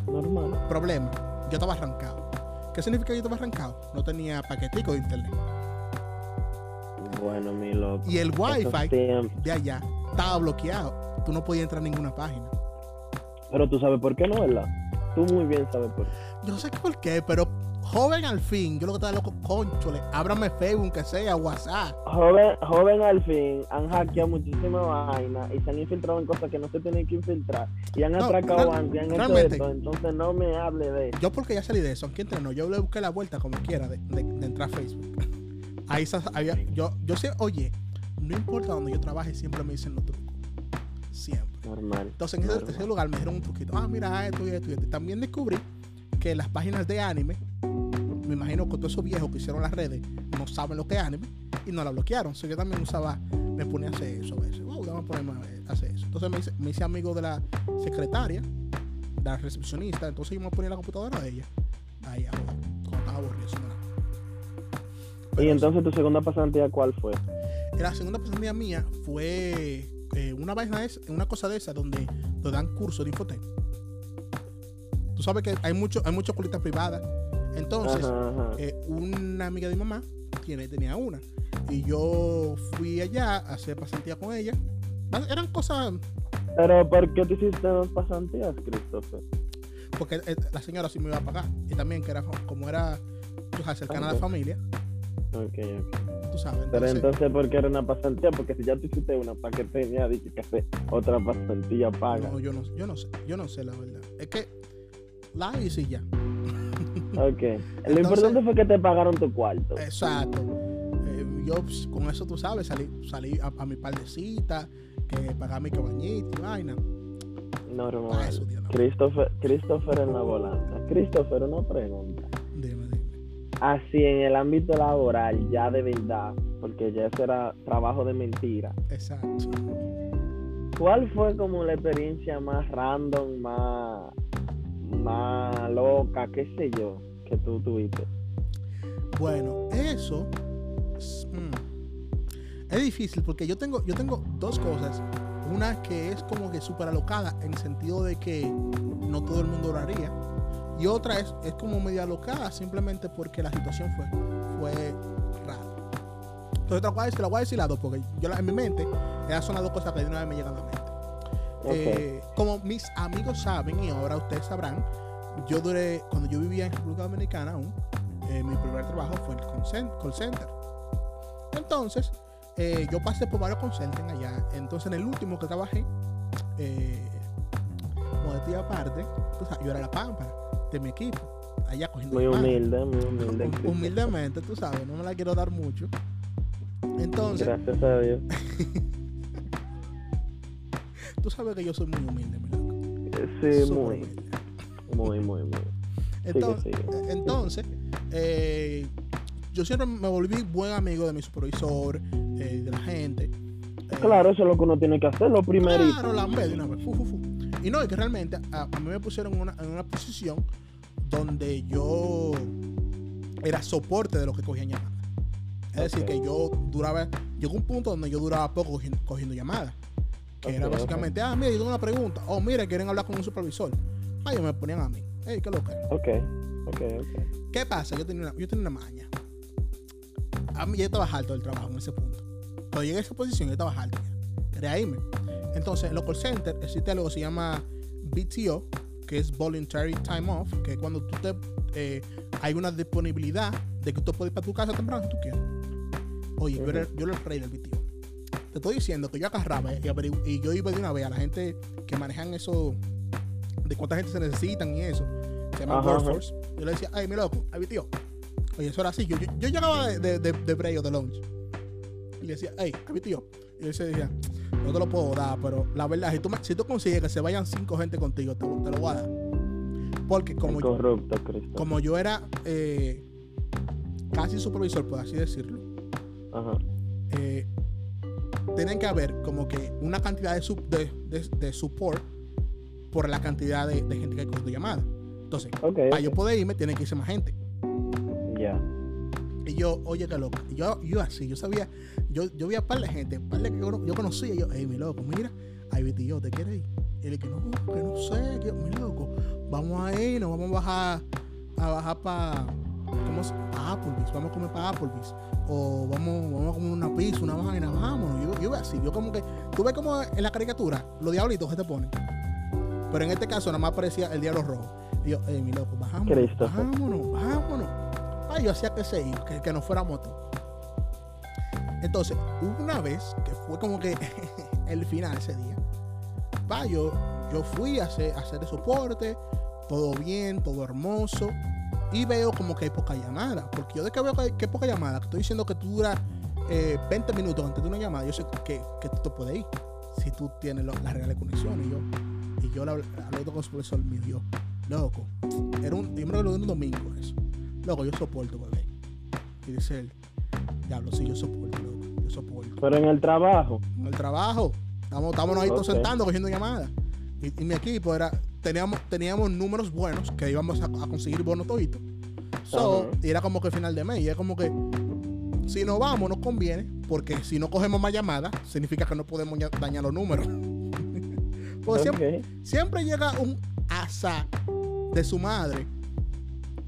Normal. Problema, yo estaba arrancado. ¿Qué significa que yo estaba arrancado? No tenía paquetico de internet. Bueno, mi loco. Y el wifi de allá estaba bloqueado. Tú no podías entrar a ninguna página. Pero tú sabes por qué no, ¿verdad? Tú muy bien sabes por qué. Yo sé por qué, pero joven al fin, yo lo que estaba loco, conchole, ábrame Facebook, que sea, WhatsApp. Joven, joven al fin han hackeado muchísimas vainas y se han infiltrado en cosas que no se tienen que infiltrar. Y han No, atracado antes y han hecho esto. Entonces no me hable de eso. Yo porque ya salí de eso, aquí entrenó, yo le busqué la vuelta como quiera de, de- de entrar a Facebook. Ahí había, yo, yo sé, oye, no importa donde yo trabaje, siempre me dicen los trucos. Siempre. Normal. Entonces en ese, normal. ese lugar me dieron un truquito. Ah, mira esto y esto y esto. También descubrí que las páginas de anime, me imagino que todos esos viejos que hicieron las redes no saben lo que es anime y no la bloquearon. So, yo también usaba, me ponía a hacer eso a veces. Déjame ponerme a ver- a hacer eso. Entonces me hice, me hice amigo de la secretaria, de la recepcionista. Entonces yo me ponía la computadora de ella. Ahí a cuando estaba aburrido. nada. Y Pero entonces tu segunda pasantía, ¿cuál fue? La segunda pasantía mía fue eh, una vaina es una cosa de esa donde te dan cursos de infotec. Tú sabes que hay mucho, hay muchas escuelitas privadas. Entonces, Ajá, ajá. eh, una amiga de mi mamá tiene, tenía una. Y yo fui allá a hacer pasantía con ella. Eran cosas, Pero ¿por qué tú hiciste dos pasantías, Christopher? porque eh, la señora sí me iba a pagar. Y también que era co- como era sabes, cercana a la familia, Ok, ok. Tú sabes. Pero Entonces, ¿por qué era una pasantía? Porque si ya tú hiciste una, ¿para qué tenía dije, que hacer otra pasantía paga? no, yo no, yo no sé, yo no sé la verdad. Es que la hice y ya. Ok. Lo importante fue que te pagaron tu cuarto. Exacto. Eh, yo con eso tú sabes, salí, salí a, a mi par de citas, que pagar mi cabañita y vaina. Normal. Para eso, Dios, no. Christopher, Christopher en la volanta. Christopher, una pregunta. Así en el ámbito laboral, ya de verdad, porque ya eso era trabajo de mentira. Exacto. ¿Cuál fue como la experiencia más random, más, más loca, qué sé yo, que tú tuviste? Bueno, eso es, mm, es difícil porque yo tengo, yo tengo dos cosas. Una que es como que súper alocada en el sentido de que no todo el mundo lo haría. Y otra es, es como medio alocada simplemente porque la situación fue, fue rara. Entonces te la voy a decir, te la voy a decir las dos porque yo en mi mente esas son las dos cosas que de una vez me llegan a la mente. Eh, como mis amigos saben y ahora ustedes sabrán, yo duré, cuando yo vivía en República Dominicana aún, eh, mi primer trabajo fue el call center. Entonces, eh, yo pasé por varios call centers allá. Entonces, en el último que trabajé, eh, modestia aparte, pues, yo era la pámpara de mi equipo, allá cogiendo Muy humilde, muy humilde. Hum-. Humildemente, tú sabes, no me la quiero dar mucho. Entonces, Gracias a Dios. tú sabes que yo soy muy humilde, mi loco. Sí, Súper muy, humilde. muy, muy, muy. Entonces, sigue. entonces eh, yo siempre me volví buen amigo de mi supervisor, eh, de la gente. Eh, Claro, eso es lo que uno tiene que hacer, lo primerito. Claro, la de una vez. fu, fu, fu. Y no, es que realmente a, a mí me pusieron en una, en una posición donde yo era soporte de lo que cogían llamadas. Es decir, que yo duraba, llegó un punto donde yo duraba poco cogiendo, cogiendo llamadas. Que era básicamente, ah, mira, yo tengo una pregunta. Oh, mira, quieren hablar con un supervisor. Ah, ellos me ponían a mí. Hey, qué loca. Ok, ok, ok. ¿Qué pasa? Yo tenía una, yo tenía una maña. A mí ya estaba alto del trabajo en ese punto. Cuando llegué a esa posición, yo estaba alto ya. Irme. Entonces, en los call centers existe algo que se llama BTO, que es Voluntary Time Off, que es cuando tú te, eh, hay una disponibilidad de que tú puedes ir para tu casa temprano si tú quieres. Oye, yo, era, Ujú. yo era el rey del BTO. Te estoy diciendo que yo agarraba y, yo iba de una vez a la gente que manejan eso, de cuánta gente se necesitan y eso, se llama Ajá, ajá. Workforce. Yo le decía, ay, mi loco, ay, mi tío. Oye, eso era así. Yo, yo, yo llegaba de, de, de, de break o de lunch. Y le decía, hey, a mi tío. Y él se decía, no te lo puedo dar, pero la verdad, si tú, si tú consigues que se vayan cinco gente contigo, te, te lo voy a dar. Porque como, yo- Corrupto, como yo era, eh, casi supervisor, por así decirlo, Ajá. eh, tienen que haber como que una cantidad de, sub- de, de- de support por la cantidad de, de gente que coge tu llamada. Entonces, Ok. para yo poder irme, tiene que irse más gente. Y yo, oye, qué loco. Y yo, yo así, yo sabía, yo, yo vi a par de gente, par de que yo, yo conocía. Y yo, hey, mi loco, mira, ahí Viti yo, ¿te quieres ir? Y él que no, que no sé, que mi loco, vamos a ir, nos vamos a bajar, a bajar para. Pa Applebee's, vamos a comer para Applebee's. O vamos, vamos a comer una pizza, una vaina, vámonos. Yo, yo veo así, yo como que, tú ves como en la caricatura, los diablitos que te ponen. Pero en este caso nada más aparecía el diablo rojo. Y yo, hey, mi loco, bajamos, Christopher. vámonos, vámonos. Yo hacía que se iba, que, que no fuera moto. Entonces, una vez que fue como que el final ese día. Va, yo, yo fui a hacer, a hacer el soporte, todo bien, todo hermoso. Y veo como que hay poca llamada. Porque yo de que veo que hay, poca llamada, estoy diciendo que tú duras eh, 20 minutos antes de una llamada, yo sé que, que tú te puedes ir. Si tú tienes lo- las reales conexiones. Y yo, y yo hablé con su profesor mío. Yo, loco, era un, yo me era un domingo eso. Loco, yo soporto, bebé. Y dice él, diablo, sí, yo soporto, loco, yo soporto. Pero en el trabajo. En el trabajo, estamos, estábamos ahí todos sentando, cogiendo llamadas. Y, y mi equipo era, teníamos, teníamos números buenos que íbamos a, a conseguir bonos toditos. So, y era como que final de mes, y es como que si nos vamos nos conviene, porque si no cogemos más llamadas, significa que no podemos dañar los números. Porque siempre, Ok. siempre llega un asa de su madre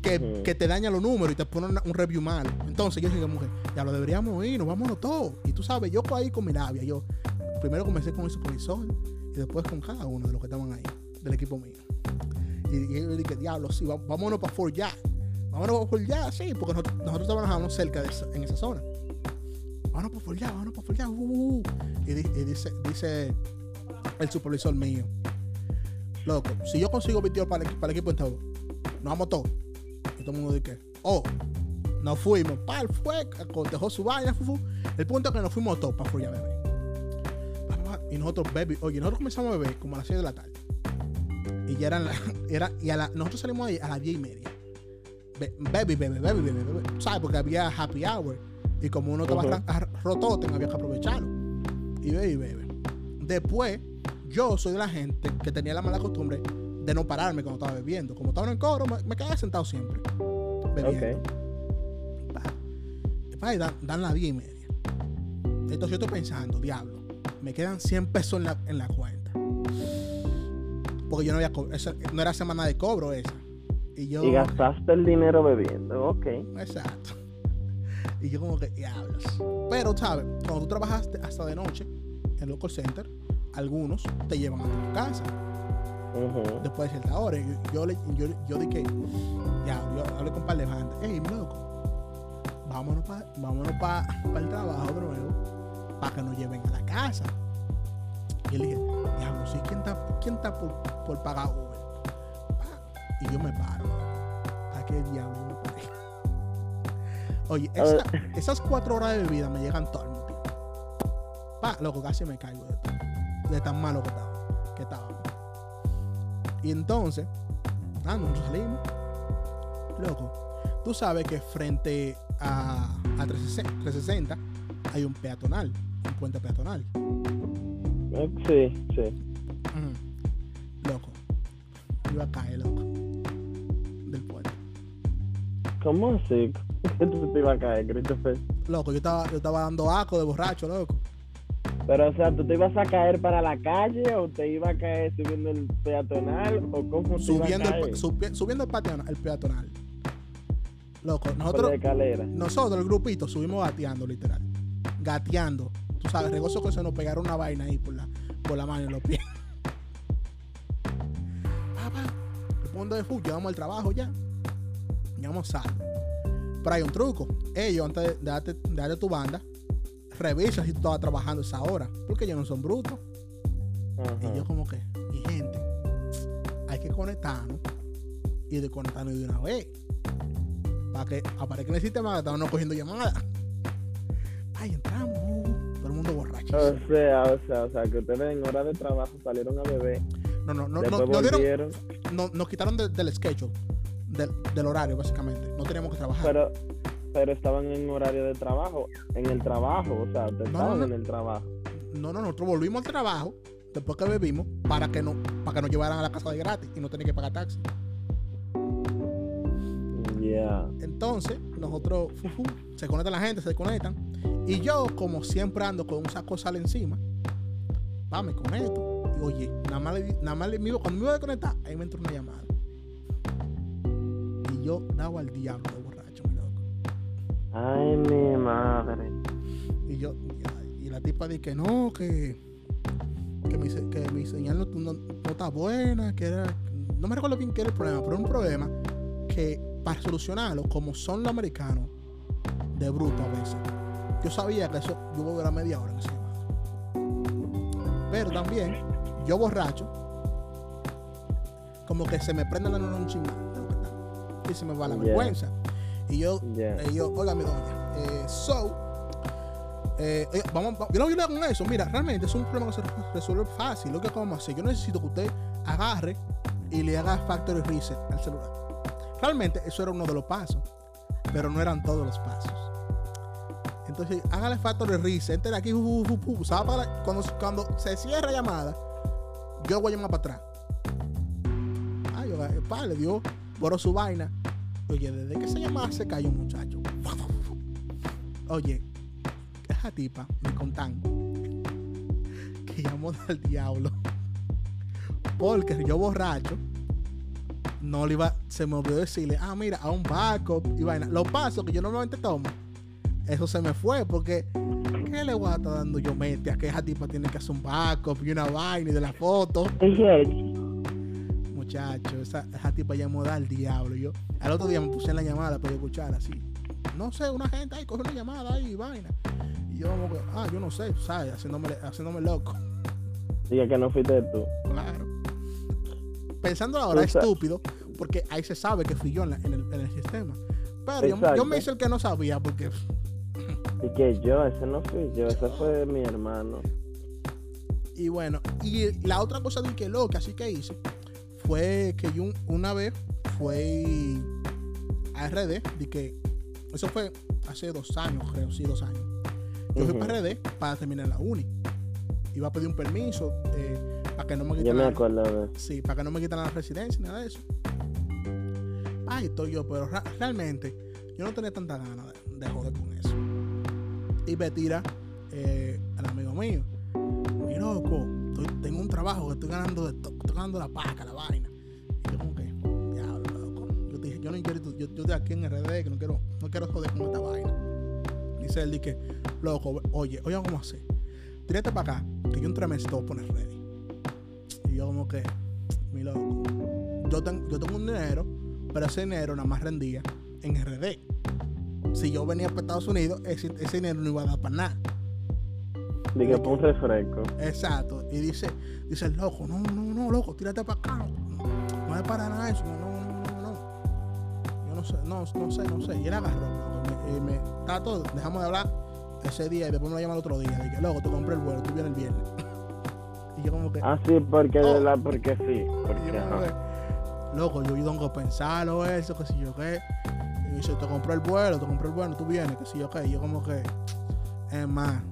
que, te daña los números y te pone un review malo. Entonces yo dije, mujer, ya lo deberíamos ir, nos vámonos todos. Y tú sabes, yo ahí con mi labia, yo primero comencé con el supervisor y después con cada uno de los que estaban ahí, del equipo mío. Y, y yo dije, diablo, sí, vámonos para Fort ya. Vámonos para Fort ya, sí, porque nosotros, nosotros trabajamos cerca de esa- en esa zona. Vámonos para Fort ya, vámonos para Fort ya. uh, uh, uh. Y, di- y dice, dice el supervisor mío, loco, si yo consigo 22 para el, para el equipo entero, nos vamos todos. Y todo el mundo dice, oh, nos fuimos, pal, fue, dejó su vaina, fu, fu. El punto es que nos fuimos todos para Furia Bebé. Y nosotros, baby, oye, nosotros comenzamos a beber como a las 6 de la tarde. Y ya eran, la- era, y a la, nosotros salimos ahí a las 10 y media. Be- Baby, baby, baby, baby, baby. ¿Sabes? Porque había happy hour. Y como uno estaba ra- ar- rotote, había que aprovecharlo. Y baby, baby. Después, yo soy de la gente que tenía la mala costumbre de no pararme cuando estaba bebiendo. Como estaba en el coro, me, me quedaba sentado siempre. Bebiendo. Ok. Pa, pa, y dan, dan las 10 y media. Entonces yo estoy pensando, diablo, me quedan 100 pesos en la, en la cuenta. Porque yo no había esa- no era semana de cobro esa. Y yo. Y gastaste el dinero bebiendo. Ok. Exacto. Y yo como que, diablos. Pero, ¿sabes? Cuando tú trabajaste hasta de noche en el local center, algunos te llevan a tu casa Ujú. después de cierta hora. Yo, yo, le- yo, yo dije, ya, yo hablé con un par de bandas. Ey, mi loco, vámonos para vámonos pa, pa el trabajo de nuevo para que nos lleven a la casa. Y él dije, diablo, sí, ¿quién está, quién está por, por pagar Uber? Pa, Y yo me paro. ¿A qué diablo me paré? Oye, esa- esas cuatro horas de bebida me llegan todo el tiempo. Pa, loco, casi me caigo de, de tan malo que estaba. Que estaba. Y entonces, ah, nosotros salimos. Loco, tú sabes que frente a, a 360, 360 hay un peatonal, un puente peatonal. Eh, Sí, sí. Ujú. Loco, iba a caer, loco, del puente. ¿Cómo así? ¿Qué tú te ibas a caer, Christopher? Loco, yo estaba, yo estaba dando aco de borracho, loco. Pero, o sea, ¿tú te ibas a caer para la calle o te ibas a caer subiendo el peatonal o cómo te Subiendo a el, caer? pa- subi- subiendo el peatonal, el peatonal. Loco, nosotros, nosotros, el grupito, subimos gateando, literal. Gateando. Tú sabes, regozo que se nos pegaron una vaina ahí por la, por la mano y los pies. Papá, el punto de fútbol, llegamos al trabajo ya. Llegamos salvo. Pero hay un truco. Ellos, antes de darte, de darte tu banda, revisa si tú estabas trabajando esa hora. Porque ellos no son brutos. Ajá. Y yo como que, mi gente, hay que conectarnos y desconectarnos de una vez. Para que aparezca en el sistema que estamos no cogiendo llamadas. Ay, entramos, uh, todo el mundo borracho. O sea, o sea, o sea, que ustedes en hora de trabajo salieron a beber, No, no, no, no, nos, dieron- no- nos quitaron de- del schedule, del, del horario, básicamente. No teníamos que trabajar. pero, pero estaban en horario de trabajo, en el trabajo, o sea, estaban en el trabajo. No, no, nosotros volvimos al trabajo después que bebimos para que no para que nos llevaran a la casa de gratis y no tener que pagar taxi. Yeah. Entonces, nosotros, se conecta la gente, se desconectan. Y yo, como siempre ando con un saco de sal encima, va, me conecto. Y oye, nada más, nada más cuando me iba a desconectar, ahí me entró una llamada. Y yo daba al diablo Ay, mi madre. Y yo, y la tipa dice que no, que, que, mi, que mi señal no, no, está buena, que era. No me recuerdo bien qué era el problema, pero era un problema que para solucionarlo, como son los americanos, de bruto a veces, yo sabía que eso yo voy a a media hora en ese Pero también, yo borracho, como que se me prende la neurona un y se me va la vergüenza. Y yo, y yo, oiga mi doña, eh, so, eh, eh, vamos, yo no voy a con eso. Mira, realmente es un problema que se resuelve fácil. Lo que vamos a hacer, yo necesito que usted agarre y le haga factory reset al celular. Realmente eso era uno de los pasos, pero no eran todos los pasos. Entonces, hágale factor de risa, entre aquí, cuando, cuando se cierra la llamada, yo voy a llamar para atrás. Ay, pa, le dio por su vaina. Oye, desde que se llamaba se cayó un muchacho. Oye, esa tipa me contan que llamó al diablo. Porque yo borracho no le iba, se me olvidó decirle, ah, mira, a un backup y vaina. Los pasos que yo normalmente tomo, eso se me fue porque, ¿qué le voy a estar dando yo mente a que esa tipa tiene que hacer un backup y una vaina y de la foto? Muchacho, esa, esa tipa llamó al diablo. Yo, al otro día me puse en la llamada para escuchar así. No sé, una gente ahí coge una llamada ahí y vaina. Y yo como que, ah, yo no sé, ¿sabes? Haciéndome, haciéndome loco. Diga que no fuiste tú. Claro pensando ahora estúpido, porque ahí se sabe que fui yo en, el, sistema. Pero yo, me hice el que no sabía, porque. Y que yo, ese no fui yo, ese fue mi hermano. Y bueno, y la otra cosa de que lo que así que hice fue que yo una vez fue a RD, de que eso fue hace dos años, creo, sí, dos años. Yo fui para RD para terminar la uni. Iba a pedir un permiso. Eh, para que no me quiten. la, Sí, para que no me quiten la residencia, nada de eso. Ay, estoy yo, pero realmente yo no tenía tanta ganas de, joder con eso. Y me tira eh, al amigo mío. Mi loco, tengo un trabajo que estoy ganando, de la paca, la vaina. Y yo como que, diablo, loco. Yo dije, yo no quiero, yo, yo estoy aquí en RD, que no quiero, no quiero joder con esta vaina. Dice él, dije, loco, oye, oye, ¿cómo hacer? Tírate para acá, que yo en tres meses te voy a poner ready yo como que, mi loco, yo, yo tengo un dinero, pero ese dinero nada más rendía en RD. Si yo venía para Estados Unidos, ese, dinero no iba a dar para nada. Dije, un refresco. Exacto. Y dice, dice el loco, no, no, no, loco, tírate para acá. No, es para nada eso. No, no, no, no. Yo no sé, no, no sé, no sé. Y él agarró, loco. Y me, está todo, dejamos de hablar ese día y después me lo llama el otro día. Dije, loco, tú compré el vuelo, tú vienes el viernes. Y yo como que... Ah, sí, porque, oh. la, porque sí. Porque, yo loco, yo tengo que pensarlo eso, que si yo qué. Y dice, te compré el vuelo, te compré el vuelo, tú vienes, que si yo qué. Y yo como que... Es más,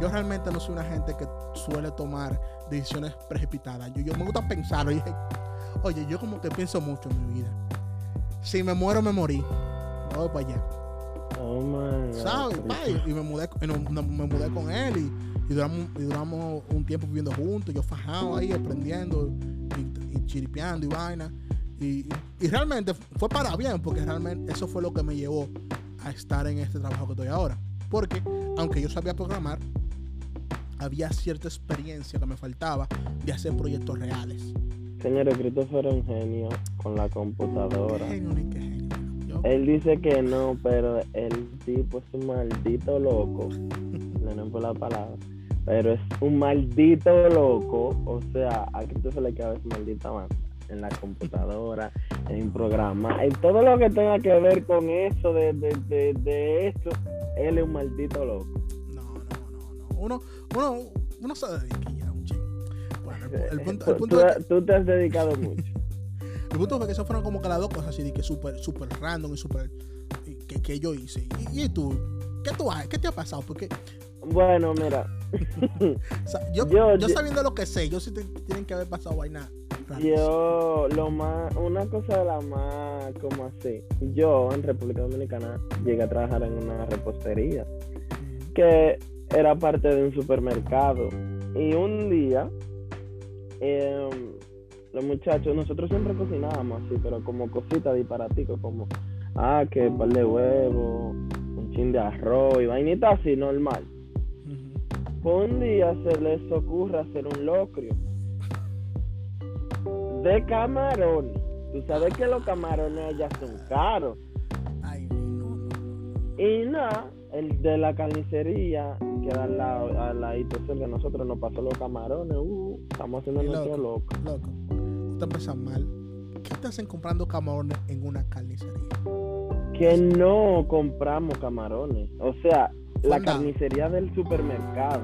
yo realmente no soy una gente que suele tomar decisiones precipitadas. Yo, yo me gusta pensarlo. Y, oye, yo como que pienso mucho en mi vida. Si me muero, me morí. Voy para allá. Oh my God. ¿Sabes? Y me mudé, me mudé con él y y duramos, un tiempo viviendo juntos, yo fajado ahí, aprendiendo y, chiripeando y vaina. Y, realmente fue para bien, porque realmente eso fue lo que me llevó a estar en este trabajo que estoy ahora. Porque aunque yo sabía programar, había cierta experiencia que me faltaba de hacer proyectos reales. Señor, Christopher es un genio con la computadora. Genio, ni qué genio. Él dice que no, pero el tipo es un maldito loco. no por la palabra pero es un maldito loco. O sea, a Cristo se le cabe su maldita mano en la computadora, en programa, en todo lo que tenga que ver con eso, de, de, de, esto, él es un maldito loco. No, no, no, no. Uno, uno, uno se dedica ya un chingo. Bueno, el, punto, el punto tú, tú te has dedicado mucho. el punto es que eso fueron como que las dos cosas así, de que súper, súper random y súper que, que yo hice. ¿Y, y tú? ¿Qué, tú has- ¿Qué te ha pasado? Porque Bueno, mira, o sea, yo, Yo- yo, yo- sabiendo lo que sé, yo sí te, tienen que haber pasado vaina. yo lo más, una cosa de la más, como así, yo en República Dominicana llegué a trabajar en una repostería que era parte de un supermercado y un día em, los muchachos, nosotros siempre cocinábamos así, pero como cositas disparaticos, como, ah, que par de huevos, un chin de arroz y vainita así, normal. Un día se les ocurre hacer un locrio de camarones. Tú sabes que los camarones ya son caros. Ay, no, no, no, no. Y nada, el de la carnicería, que da al lado, al ladito de nosotros, nos pasó los camarones. Uh, estamos haciendo Y nuestro loco. loco. Tú empezas mal. ¿Qué te hacen comprando camarones en una carnicería? Que no compramos camarones. O sea, la carnicería del supermercado.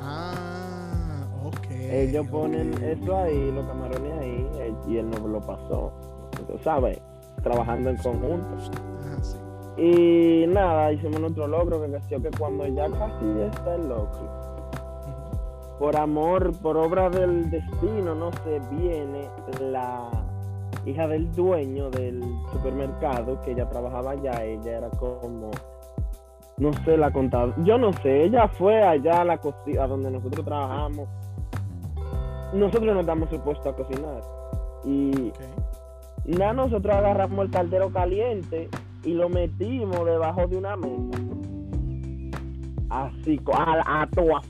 Ah, ok. Ellos ponen eso ahí, los camarones ahí, eh, y él nos lo pasó. Sabes, trabajando en conjunto. Ah, sí. Y nada, hicimos nuestro logro, que creció que cuando ya casi está el logro, por amor, por obra del destino, no sé, viene la hija del dueño del supermercado, que ella trabajaba allá, ella era como, no sé, la contadora, yo no sé, ella fue allá a la cocina, a donde nosotros trabajamos. Nosotros no estamos supuestos a cocinar. Y Ok. nada, nosotros agarramos el caldero caliente y lo metimos debajo de una mesa. Así, a, a toa.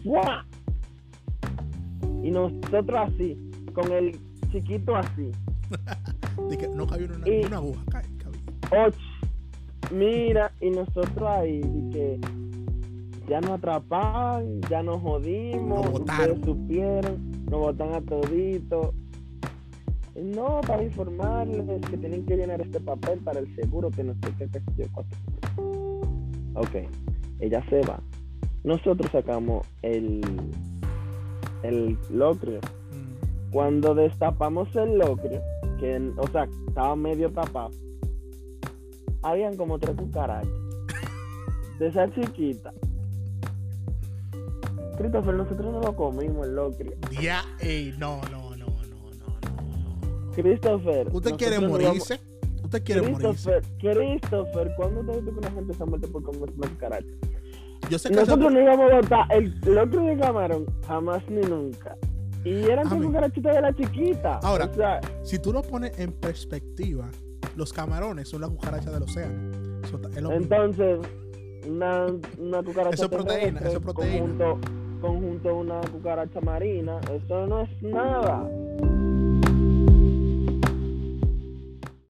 Y nosotros así, con el chiquito así. No cabía una, Y- una aguja. ca- cabía. Och, mira, y nosotros ahí, y que ya nos atrapaban, ya nos jodimos, Nos ustedes supieron, nos botan a todito. No, para informarles que tienen que llenar este papel para el seguro, que no sé qué, yo, cuánto. Ok, ella se va. Nosotros sacamos el, el locrio. Mm. Cuando destapamos el locrio, que, o sea, estaba medio tapado, habían como tres cucarachas. De esa chiquita. Christopher, nosotros no lo comimos el locrio. Ya, ey, no, no, no, no, no, no. Christopher. ¿Usted quiere morirse? ¿Usted quiere vamos- morirse? Christopher, Christopher, ¿cuándo te visto que una gente se ha muerto por comer una cucaracha? Yo sé que nosotros no íbamos a botar el locrio de camarón, jamás ni nunca. Y eran con cucarachitas de la chiquita. Ahora, o sea, si tú lo pones en perspectiva, los camarones son las cucarachas del océano. Eso es lo. Entonces, una, una cucaracha Eso es proteína, eso es proteína. Conjunto, conjunto a una cucaracha marina, eso no es nada.